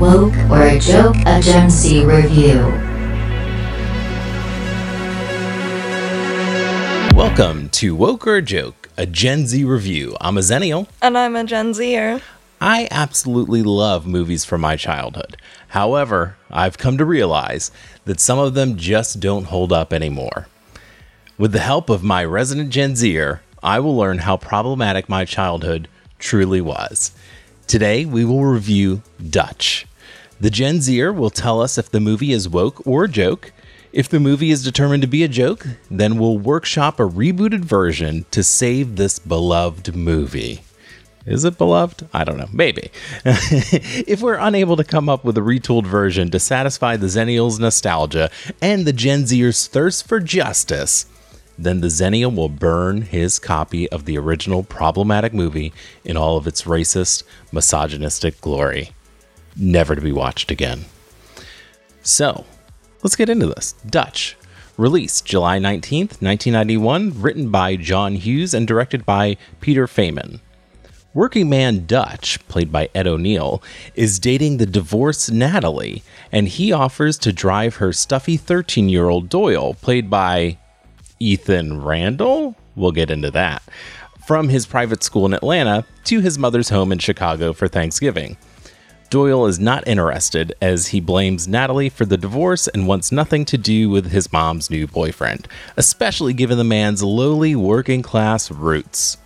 Woke or a Joke a Gen Z Review. Welcome to Woke or a Joke, a Gen Z review. I'm a Zennial. And I'm a Gen Zer. I absolutely love movies from my childhood. However, I've come to realize that some of them just don't hold up anymore. With the help of my resident Gen Zer, I will learn how problematic my childhood truly was. Today, we will review Dutch. The Gen Zer will tell us if the movie is woke or joke. If the movie is determined to be a joke, then we'll workshop a rebooted version to save this beloved movie. Is it beloved? I don't know. Maybe. if we're unable to come up with a retooled version to satisfy the Zennials' nostalgia and the Gen Zers' thirst for justice, then the Zennial will burn his copy of the original problematic movie in all of its racist, misogynistic glory, never to be watched again. So, let's get into this. Dutch, released July 19th, 1991, written by John Hughes and directed by Peter Faiman. Working man Dutch, played by Ed O'Neill, is dating the divorced Natalie, and he offers to drive her stuffy 13 year old Doyle, played by Ethan Randall. We'll get into that. From his private school in Atlanta to his mother's home in Chicago for Thanksgiving. Doyle is not interested as he blames Natalie for the divorce and wants nothing to do with his mom's new boyfriend, especially given the man's lowly working class roots.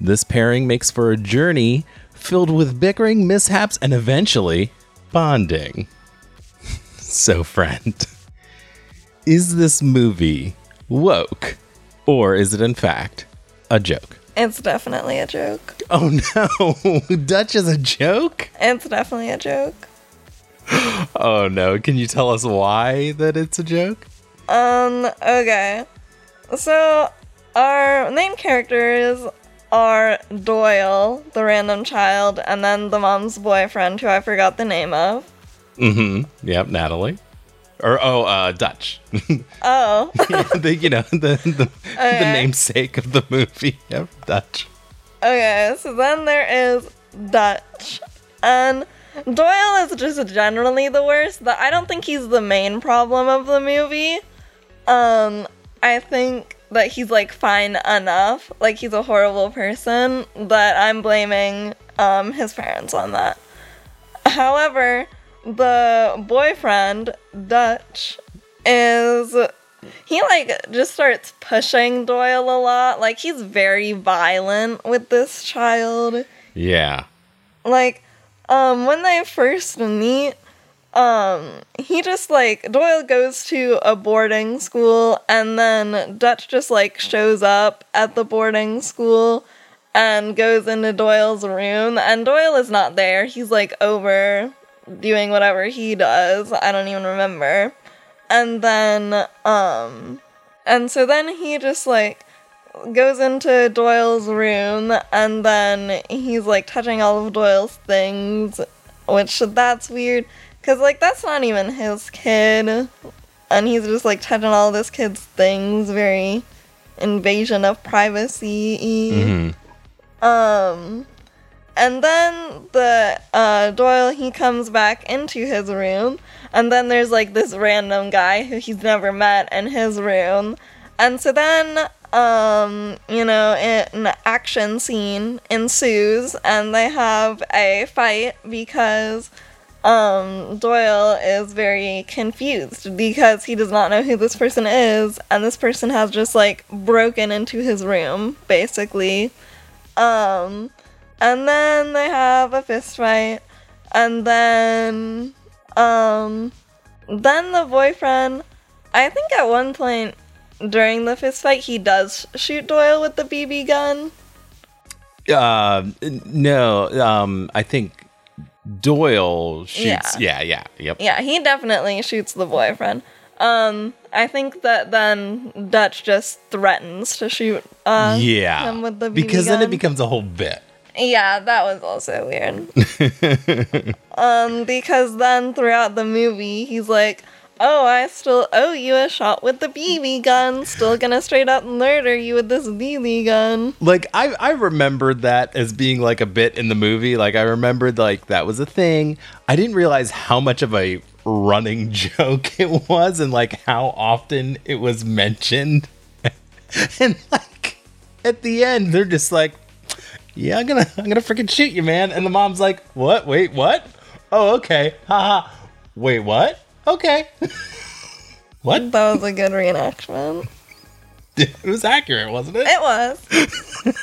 This pairing makes for a journey filled with bickering, mishaps, and eventually bonding. so, friend, is this movie woke or is it in fact a joke? It's definitely a joke. Oh no, Dutch is a joke? It's definitely a joke. Oh no, can you tell us why that it's a joke? Um, okay. So, our main characters are Doyle, the random child, and then the mom's boyfriend, who I forgot the name of. Mm-hmm. Yep, Natalie. Or oh, uh, Dutch. Oh, the, you know the the, the namesake of the movie. Yep, Dutch. okay. So then there is Dutch, and Doyle is just generally the worst. But I don't think he's the main problem of the movie. Um, I think that he's like fine enough. Like he's a horrible person, but I'm blaming um his parents on that. However, the boyfriend, Dutch, is he like just starts pushing Doyle a lot. Like he's very violent with this child. Yeah. Like um when they first meet, um he just like Doyle goes to a boarding school and then Dutch just like shows up at the boarding school and goes into Doyle's room and Doyle is not there. He's like over doing whatever he does. I don't even remember. And then um and so then he just like goes into Doyle's room and then he's like touching all of Doyle's things, which that's weird cuz like that's not even his kid. And he's just like touching all this kid's things, very invasion of privacy. hmm Um, and then the uh, Doyle he comes back into his room, and then there's like this random guy who he's never met in his room, and so then um you know an action scene ensues, and they have a fight because um Doyle is very confused because he does not know who this person is, and this person has just like broken into his room basically. Um, and then they have a fist fight, and then, um, then the boyfriend, I think at one point during the fist fight, he does shoot Doyle with the BB gun. Uh, no. Um, I think Doyle shoots. Yeah. Yeah. yeah, Yep. Yeah, he definitely shoots the boyfriend. Um, I think that then Dutch just threatens to shoot uh, yeah. him with the BB gun. because then it becomes a whole bit. Yeah, that was also weird. um, because then throughout the movie, he's like, oh, I still owe you a shot with the BB gun. Still gonna straight up murder you with this BB gun. Like I I remembered that as being like a bit in the movie. Like I remembered like that was a thing. I didn't realize how much of a running joke it was and like how often it was mentioned. and like at the end they're just like yeah, I'm gonna I'm gonna freaking shoot you, man. And the mom's like, What? Wait, what? Oh, okay. Haha. Wait, what? Okay. what? That was a good reenactment. It was accurate, wasn't it? It was.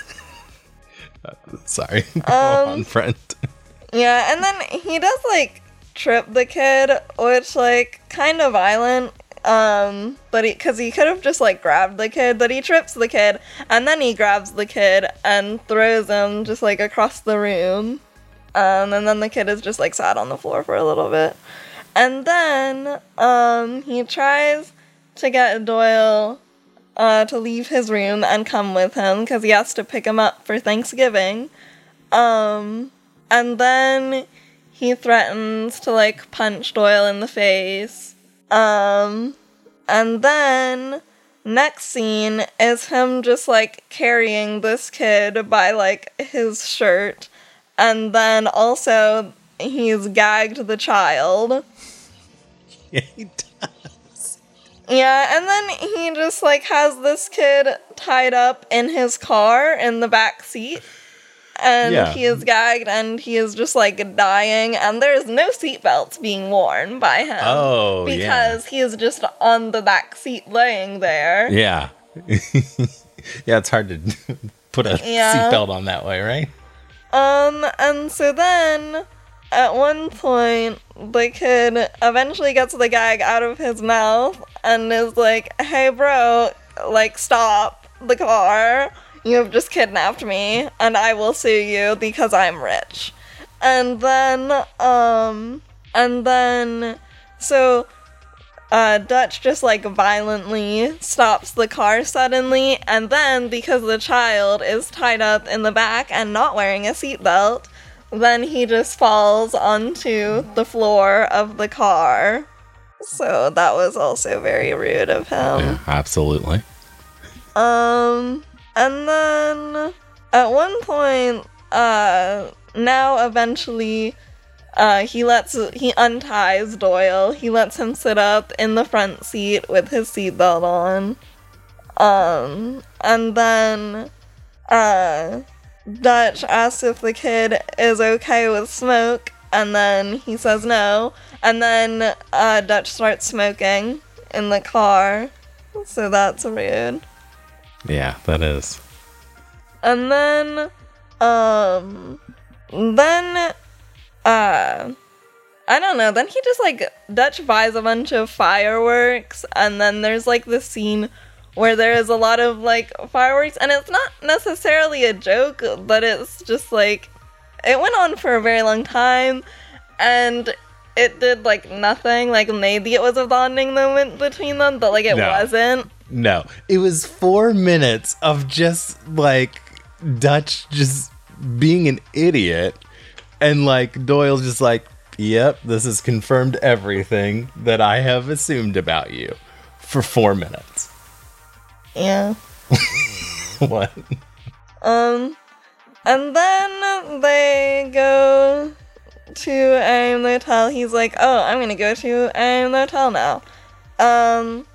Sorry. Go Um, on, friend. Yeah, and then he does like trip the kid, which like kind of violent. Um, but he because he could have just like grabbed the kid, but he trips the kid, and then he grabs the kid and throws him just like across the room. Um, and then the kid is just like sat on the floor for a little bit, and then um he tries to get Doyle uh to leave his room and come with him because he has to pick him up for Thanksgiving. Um, and then he threatens to like punch Doyle in the face. Um, and then next scene is him just like carrying this kid by like his shirt, and then also he's gagged the child. Yeah, he does. Yeah, and then he just like has this kid tied up in his car in the back seat. And Yeah. he is gagged and he is just like dying and there's no seatbelts being worn by him. Oh, yeah. Because he is just on the back seat laying there. Yeah. yeah, it's hard to put a Yeah. seatbelt on that way, right? Um, and so then at one point, the kid eventually gets the gag out of his mouth and is like, hey, bro, like, stop the car. You have just kidnapped me, and I will sue you because I'm rich. And then, um, and then, so uh, Dutch just like violently stops the car suddenly, and then because the child is tied up in the back and not wearing a seatbelt, then he just falls onto the floor of the car. So that was also very rude of him. absolutely. Um, and then at one point, uh, now eventually, uh, he lets he unties Doyle. He lets him sit up in the front seat with his seatbelt on. Um, and then, uh, Dutch asks if the kid is okay with smoke, and then he says no. And then, uh, Dutch starts smoking in the car. So that's rude. Yeah, that is. And then, um, then, uh, I don't know. Then he just like Dutch buys a bunch of fireworks, and then there's like this scene where there is a lot of like fireworks, and it's not necessarily a joke, but it's just like it went on for a very long time, and it did like nothing. Like maybe it was a bonding moment between them, but like it No. wasn't. No, it was four minutes of just like Dutch just being an idiot, and like Doyle's just like, "Yep, this has confirmed everything that I have assumed about you." For four minutes. Yeah. what? Um, and then they go to a motel. He's like, "Oh, I'm gonna go to a motel now." Um,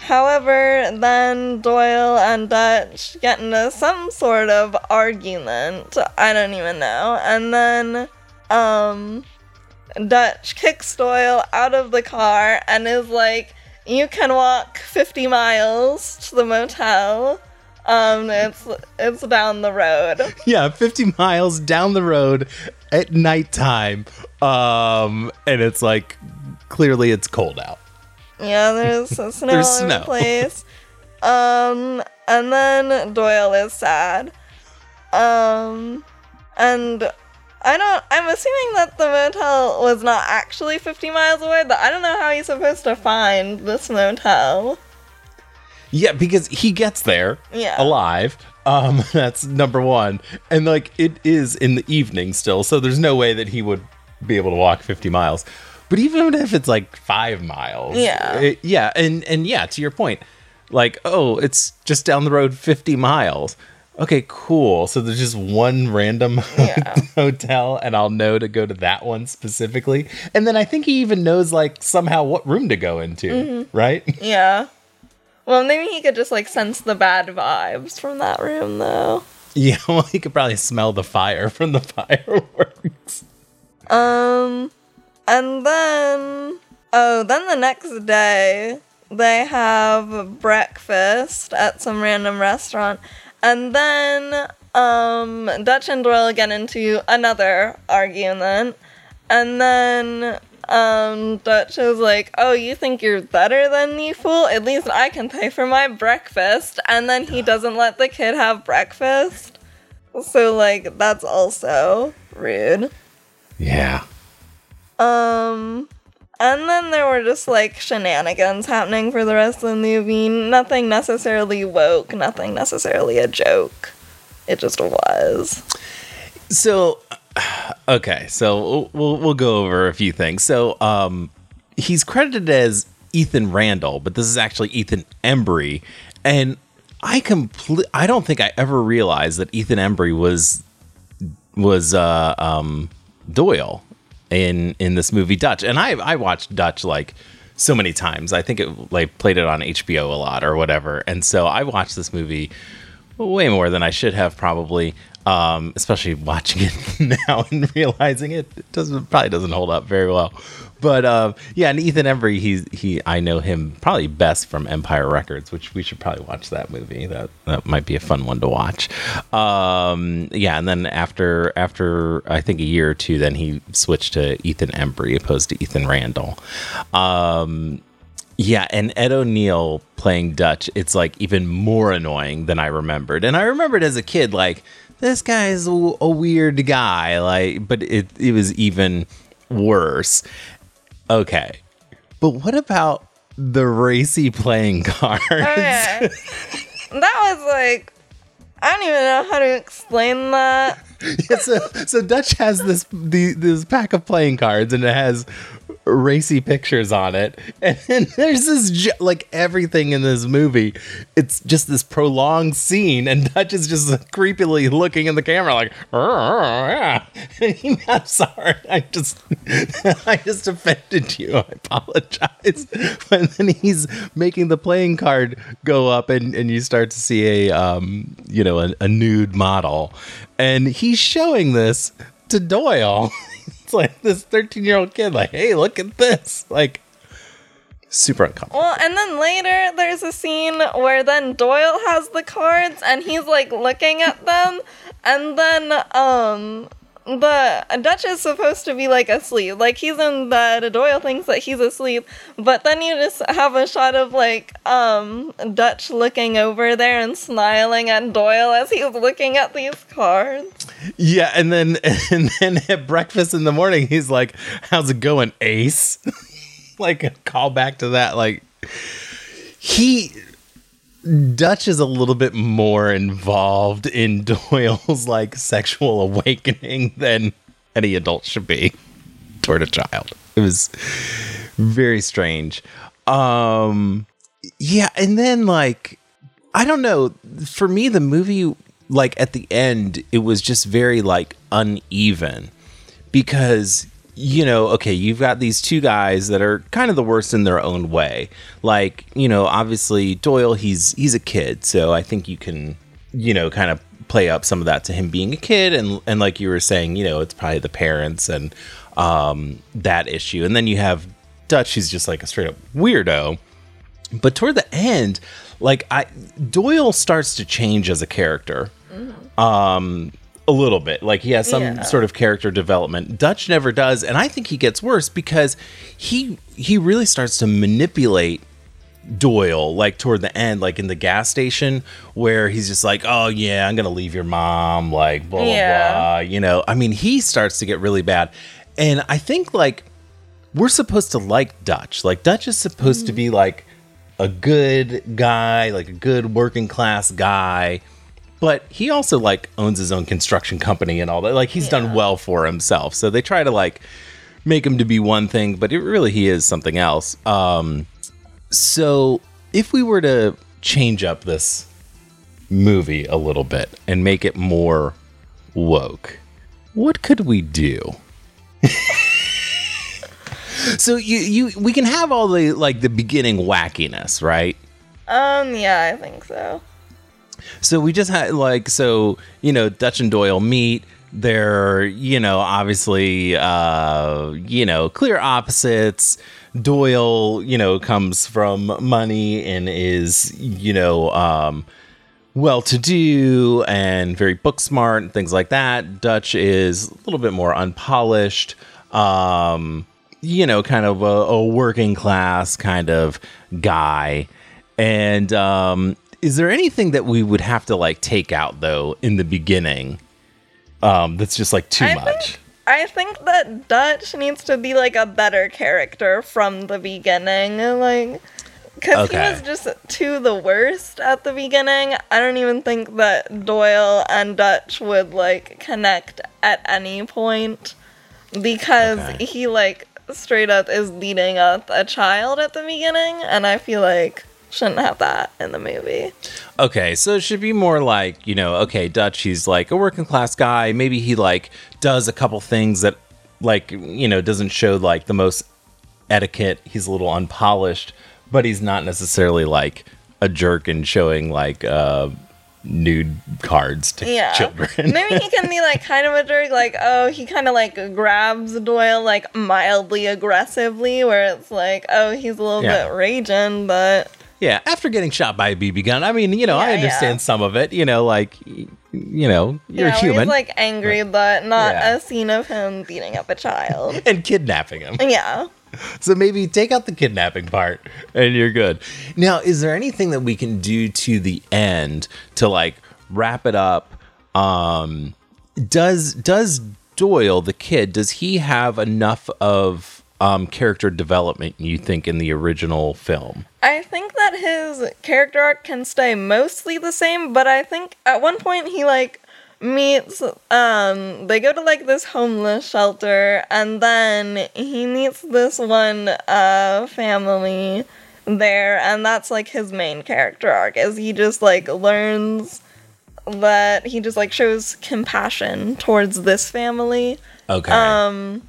however, then Doyle and Dutch get into some sort of argument. I don't even know. And then, um, Dutch kicks Doyle out of the car and is like, "You can walk 50 miles to the motel." Um, it's it's down the road. Yeah, 50 miles down the road at nighttime. Um, and it's like clearly it's cold out. Yeah, there's snow There's all over snow. the place. Um, and then Doyle is sad. Um, and I don't. I'm assuming that the motel was not actually 50 miles away, but I don't know how he's supposed to find this motel. Yeah, because he gets there Yeah. alive. Um, that's number one. And like it is in the evening still, so there's no way that he would be able to walk 50 miles. But even if it's like five miles, Yeah. it- yeah, and and yeah, to your point, like oh, it's just down the road fifty miles. Okay, cool. So there's just one random Yeah. hotel, and I'll know to go to that one specifically. And then I think he even knows like somehow what room to go into, Mm-hmm. right? Yeah. Well, maybe he could just like sense the bad vibes from that room, though. Yeah, well, he could probably smell the fire from the fireworks. Um, and then oh, then the next day they have breakfast at some random restaurant, and then um Dutch and Doyle get into another argument, and then um Dutch is like, "Oh, you think you're better than me, fool? At least I can pay for my breakfast." And then he doesn't let the kid have breakfast. So like that's also rude. Yeah. Um, and then there were just like shenanigans happening for the rest of the movie. Nothing necessarily woke, nothing necessarily a joke. It just was. So, okay, so we'll- we'll go over a few things. So, um, he's credited as Ethan Randall, but this is actually Ethan Embry, and I complete. I don't think I ever realized that Ethan Embry was was uh, um, Doyle in in this movie Dutch, and I I watched Dutch like so many times. I think it like played it on HBO a lot or whatever, and so I watched this movie way more than I should have probably. Um, especially watching it now and realizing it, doesn't probably doesn't hold up very well. But um, yeah, and Ethan Embry, he's he I know him probably best from Empire Records, which we should probably watch that movie. That that might be a fun one to watch. Um, yeah, and then after after I think a year or two, then he switched to Ethan Embry opposed to Ethan Randall. Um, yeah, and Ed O'Neill playing Dutch, it's like even more annoying than I remembered. And I remembered as a kid, like, this guy is a, a weird guy, like, but it, it was even worse. Okay. But what about the racy playing cards? Oh, okay. that was like, I don't even know how to explain that. Yeah, so, so Dutch has this the, this pack of playing cards and it has racy pictures on it, and then there's this like everything in this movie. It's just this prolonged scene, and Dutch is just creepily looking in the camera like, "Oh, yeah." I'm sorry, I just I just offended you. I apologize. But then he's making the playing card go up, and and you start to see a um you know a, a nude model, and he's showing this to Doyle. It's like this 13 year old kid, like, hey, look at this. Like, super uncomfortable. Well, and then later there's a scene where then Doyle has the cards and he's like looking at them, and then um the Dutch is supposed to be like asleep. Like he's in bed, Doyle thinks that he's asleep, but then you just have a shot of like um Dutch looking over there and smiling at Doyle as he's looking at these cards. Yeah, and then and then at breakfast in the morning, he's like, "How's it going, Ace?" like a callback to that. Like he Dutch is a little bit more involved in Doyle's like sexual awakening than any adult should be toward a child. It was very strange. Um yeah, and then like I don't know, for me the movie like at the end it was just very like uneven because you know, okay, you've got these two guys that are kind of the worst in their own way. Like, you know, obviously Doyle, he's he's a kid, so I think you can, you know, kind of play up some of that to him being a kid and and like you were saying, you know, it's probably the parents and um that issue. And then you have Dutch who's just like a straight up weirdo. But toward the end, like I Doyle starts to change as a character. Um a little bit. Like he has some Yeah. sort of character development. Dutch never does, and I think he gets worse because he he really starts to manipulate Doyle like toward the end, like in the gas station, where he's just like, "Oh yeah, I'm gonna leave your mom," like blah blah Yeah. blah. You know, I mean, he starts to get really bad, and I think like we're supposed to like Dutch. Like Dutch is supposed to mm-hmm. be like a good guy, like a good working class guy. But he also like owns his own construction company and all that. Like he's done well for himself. So they try to like make him to be one thing, but it really he is something else. Um, so if we were to change up this movie a little bit and make it more woke, what could we do? so you you we can have all the like the beginning wackiness, right? Um, yeah, I think so. So we just had like so you know Dutch and Doyle meet. They're you know obviously uh, you know clear opposites. Doyle you know comes from money and is you know um, well to do and very book smart and things like that. Dutch is a little bit more unpolished. Um, you know, kind of a, a working class kind of guy. And um, is there anything that we would have to like take out though in the beginning? Um, that's just like too I much. Think, I think that Dutch needs to be like a better character from the beginning, like because Okay. he was just too the worst at the beginning. I don't even think that Doyle and Dutch would like connect at any point because Okay. he like straight up is leading up a child at the beginning, and I feel like shouldn't have that in the movie. Okay, so it should be more like, you know, okay, Dutch, he's like a working class guy. Maybe he like does a couple things that like, you know, doesn't show like the most etiquette. He's a little unpolished, but he's not necessarily like a jerk and showing like uh nude cards to Yeah. children. Maybe he can be like kind of a jerk, like, oh, he kind of like grabs Doyle like mildly aggressively, where it's like, oh, he's a little Yeah. bit raging, but Yeah, after getting shot by a BB gun, I mean, you know, I understand yeah. some of it. You know, like, you know, you're yeah, human he's like angry, but not Yeah. a scene of him beating up a child. and kidnapping him. yeah. So maybe take out the kidnapping part and you're good. Now, is there anything that we can do to the end to like wrap it up? Um does does Doyle, the kid, does he have enough of um character development you think in the original film? I think that his character arc can stay mostly the same, but I think at one point he like meets um they go to like this homeless shelter and then he meets this one uh family there and that's like his main character arc is he just like learns that he just like shows compassion towards this family Okay. um,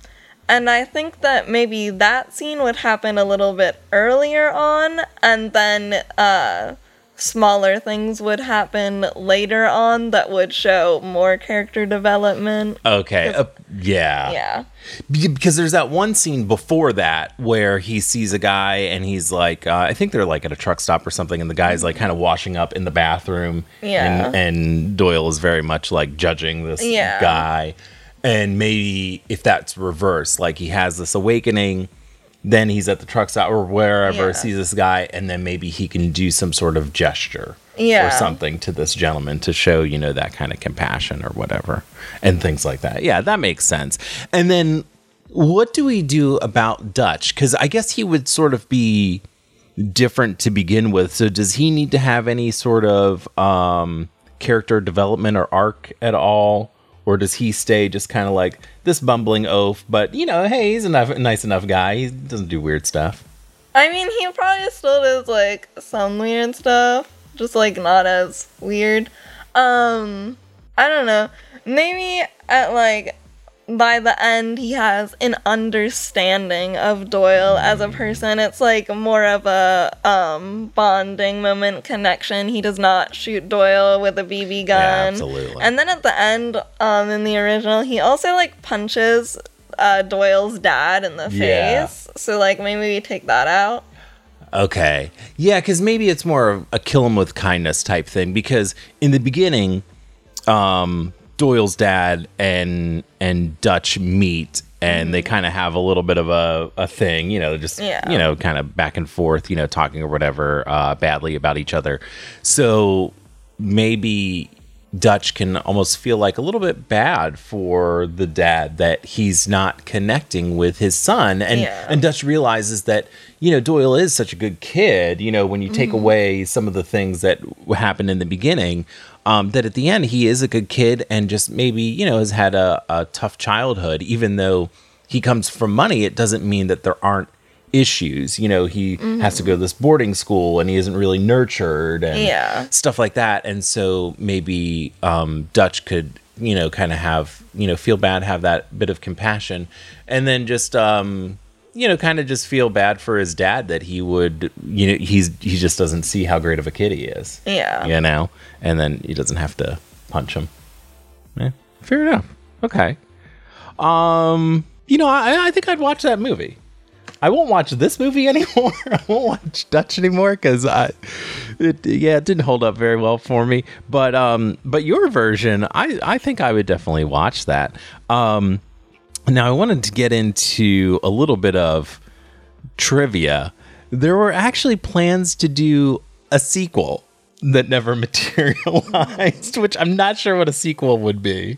and I think that maybe that scene would happen a little bit earlier on, and then uh, smaller things would happen later on that would show more character development. okay. Uh, yeah. Yeah. Because there's that one scene before that where he sees a guy and he's like uh, i think they're like at a truck stop or something and the guy's like kind of washing up in the bathroom Yeah. and, and doyle is very much like judging this Yeah. guy and maybe if that's reversed like he has this awakening then he's at the truck stop or wherever Yeah. sees this guy and then maybe he can do some sort of gesture Yeah. or something to this gentleman to show you know that kind of compassion or whatever and things like that. Yeah that makes sense. And then what do we do about dutch? Because i guess he would sort of be different to begin with. So does he need to have any sort of um character development or arc at all or does he stay just kind of like this bumbling oaf but you know hey he's enough nice enough guy he doesn't do weird stuff I mean, he probably still does like some weird stuff, just like not as weird. Um, I don't know. Maybe at like by the end he has an understanding of Doyle as a person. It's like more of a um bonding moment connection. He does not shoot Doyle with a BB gun. Yeah, absolutely. And then at the end, um in the original, he also like punches uh Doyle's dad in the face. Yeah. So like maybe we take that out. Okay. Yeah, because maybe it's more of a kill him with kindness type thing. Because in the beginning, um, Doyle's dad and and Dutch meet and they kind of have a little bit of a, a thing, you know, just Yeah. you know, kind of back and forth, you know, talking or whatever, uh, badly about each other. So maybe Dutch can almost feel like a little bit bad for the dad that he's not connecting with his son and Yeah. and Dutch realizes that you know Doyle is such a good kid you know when you take away some of the things that happened in the beginning um, that at the end he is a good kid and just maybe you know has had a, a tough childhood even though he comes from money, it doesn't mean that there aren't issues. You know, he has to go to this boarding school and he isn't really nurtured and Yeah. stuff like that. And so maybe um, Dutch could, you know, kind of have, you know, feel bad, have that bit of compassion, and then just, um, you know, kind of just feel bad for his dad that he would, you know, he's he just doesn't see how great of a kid he is Yeah. you know, and then he doesn't have to punch him. Yeah, fair enough. Okay. Um, you know, I, I think I'd watch that movie. I won't watch this movie anymore. I won't watch Dutch anymore because I, it, yeah, it didn't hold up very well for me. But um, but your version, I I think I would definitely watch that. Um, now I wanted to get into a little bit of trivia. There were actually plans to do a sequel that never materialized, which I'm not sure what a sequel would be.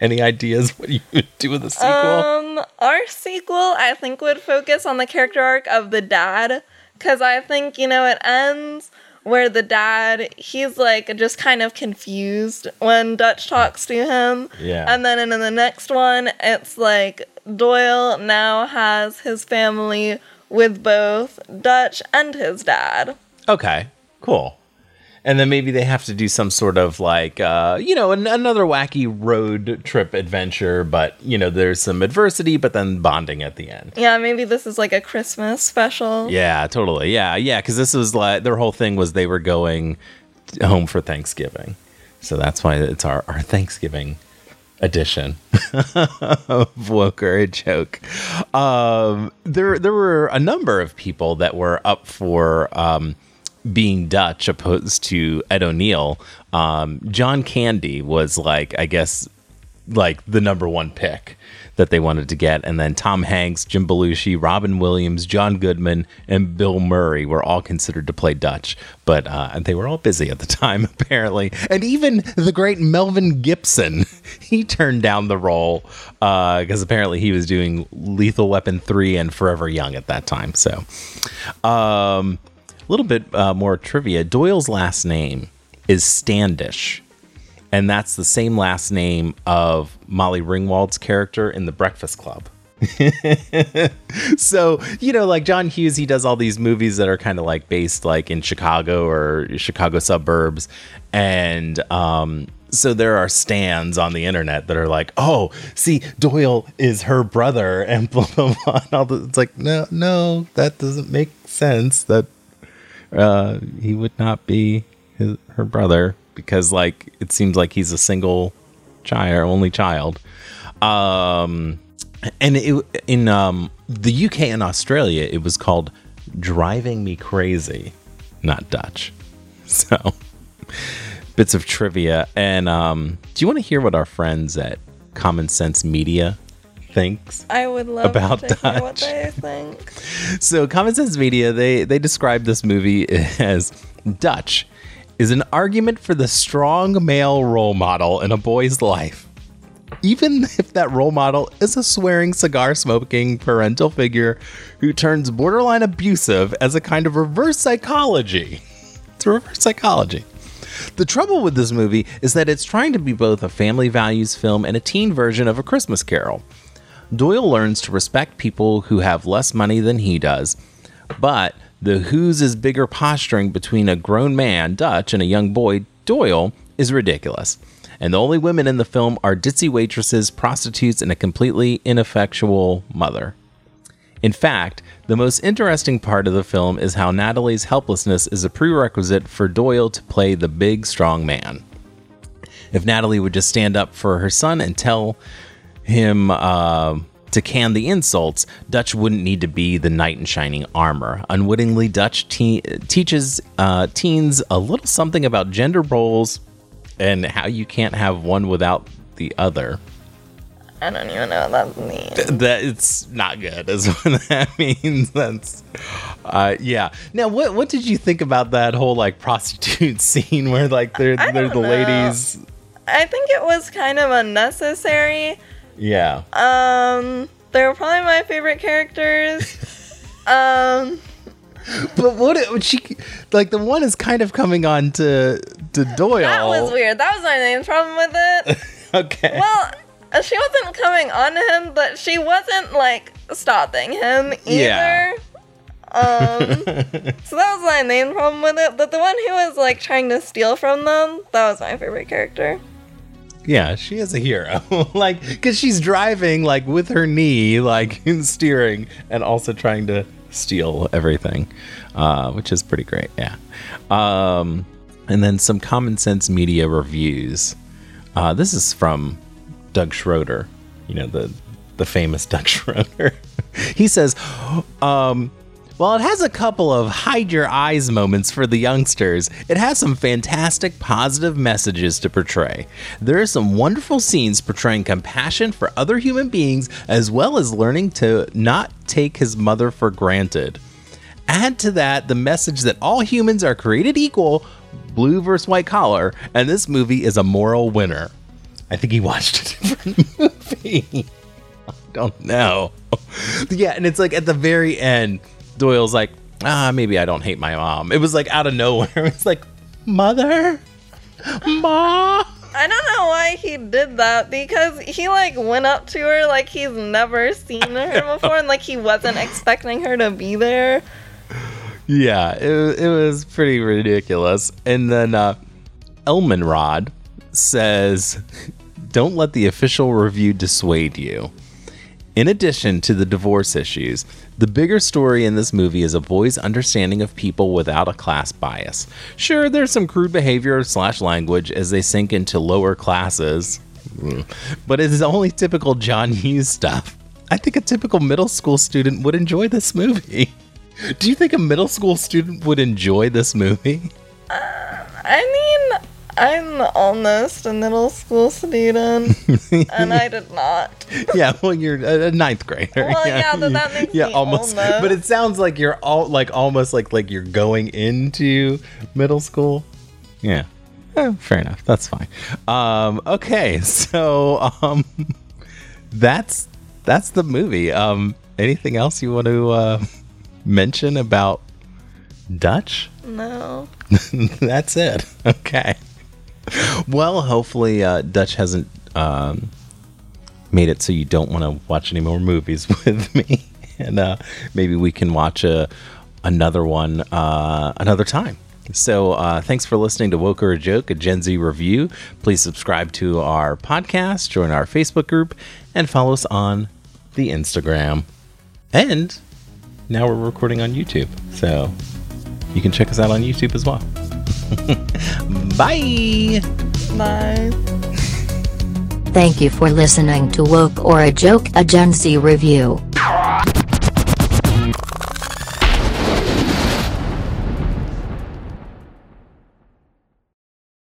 Any ideas what you would do with a sequel? Um, our sequel, I think, would focus on the character arc of the dad, because I think you know it ends where the dad he's like just kind of confused when Dutch talks to him, Yeah. and then in the next one, it's like Doyle now has his family with both Dutch and his dad. Okay, cool. And then maybe they have to do some sort of like, uh, you know, an, another wacky road trip adventure, but, you know, there's some adversity, but then bonding at the end. Yeah, maybe this is like a Christmas special. Yeah, totally. Yeah, yeah, because this was like, their whole thing was they were going home for Thanksgiving. So that's why it's our, our Thanksgiving edition of woke or a joke. Um, there, there were a number of people that were up for um, being Dutch, opposed to Ed O'Neill. Um, John Candy was like, I guess, like the number one pick that they wanted to get. And then Tom Hanks, Jim Belushi, Robin Williams, John Goodman, and Bill Murray were all considered to play Dutch, but uh, they were all busy at the time, apparently. And even the great Melvin Gibson, he turned down the role because apparently he was doing Lethal Weapon 3 and Forever Young at that time. So, um, little bit uh, more trivia. Doyle's last name is Standish and that's the same last name of Molly Ringwald's character in The Breakfast Club. so you know like john hughes he does all these movies that are kind of like based like in chicago or chicago suburbs. And um so there are stands on the internet that are like oh see doyle is her brother and blah blah blah. And all the, it's like no no that doesn't make sense that uh he would not be his, her brother because like it seems like he's a single child only child. Um and it, in um the UK and Australia it was called driving me crazy not Dutch. So bits of trivia. And um do you want to hear what our friends at Common Sense Media thinks I would love About to hear what Dutch. they think. so common sense media they they describe this movie as dutch is an argument for the strong male role model in a boy's life even if that role model is a swearing cigar smoking parental figure who turns borderline abusive as a kind of reverse psychology it's a reverse psychology the trouble with this movie is that it's trying to be both a family values film and a teen version of a christmas carol Doyle learns to respect people who have less money than he does, but the whose is bigger posturing between a grown man, Dutch, and a young boy, Doyle, is ridiculous. And the only women in the film are ditzy waitresses, prostitutes, and a completely ineffectual mother. In fact, the most interesting part of the film is how Natalie's helplessness is a prerequisite for Doyle to play the big, strong man. If Natalie would just stand up for her son and tell him uh, to can the insults, Dutch wouldn't need to be the knight in shining armor. Unwittingly, Dutch te- teaches uh, teens a little something about gender roles and how you can't have one without the other. I don't even know what that means. That it's not good, is what that means. That's, uh, yeah. Now, what what did you think about that whole like prostitute scene where like they're I they're the know. ladies? I think it was kind of unnecessary. Yeah. Um, they were probably my favorite characters. um, But what it, she like the one is kind of coming on to to Doyle. that was weird. That was my main problem with it. Okay. Well, uh, she wasn't coming on to him, but she wasn't like stopping him either. Yeah. Um, so that was my main problem with it. But the one who was like trying to steal from them, that was my favorite character. Yeah, she is a hero. like, because she's driving, like, with her knee, like, in steering, and also trying to steal everything, uh, which is pretty great. Yeah. Um, and then some common sense media reviews. Uh, this is from Doug Schroeder, you know, the, the famous Doug Schroeder. he says, um, while it has a couple of hide your eyes moments for the youngsters, it has some fantastic positive messages to portray. There are some wonderful scenes portraying compassion for other human beings as well as learning to not take his mother for granted. Add to that the message that all humans are created equal, blue versus white collar, and this movie is a moral winner. I think he watched a different movie. I don't know. yeah, and it's like at the very end, Doyle's like, ah, maybe I don't hate my mom. It was like out of nowhere. It's like, mother, ma. I don't know why he did that because he like went up to her like he's never seen her before and like he wasn't expecting her to be there. Yeah, it, it was pretty ridiculous. And then uh, Elmenrod says, don't let the official review dissuade you. In addition to the divorce issues, the bigger story in this movie is a boy's understanding of people without a class bias. Sure, there's some crude behavior slash language as they sink into lower classes, but it is only typical John Hughes stuff. I think a typical middle school student would enjoy this movie. Do you think a middle school student would enjoy this movie? I mean, I'm almost a middle school student, and I did not. yeah, well, you're a a ninth grader. Well, yeah, but that makes yeah, me almost. almost. But it sounds like you're all like almost like like you're going into middle school. Yeah, Eh, fair enough. That's fine. Um, okay, so um, that's that's the movie. Um, anything else you want to uh, mention about Dutch? No. That's it. Okay. Well, hopefully, uh, Dutch hasn't um, made it so you don't want to watch any more movies with me, and uh, maybe we can watch a another one uh, another time. So, uh, thanks for listening to Woke or a Joke, a Gen Z review. Please subscribe to our podcast, join our Facebook group, and follow us on the Instagram. And now we're recording on YouTube, so you can check us out on YouTube as well. Bye. Bye. Thank you for listening to Woke or a Joke, a Gen Z review.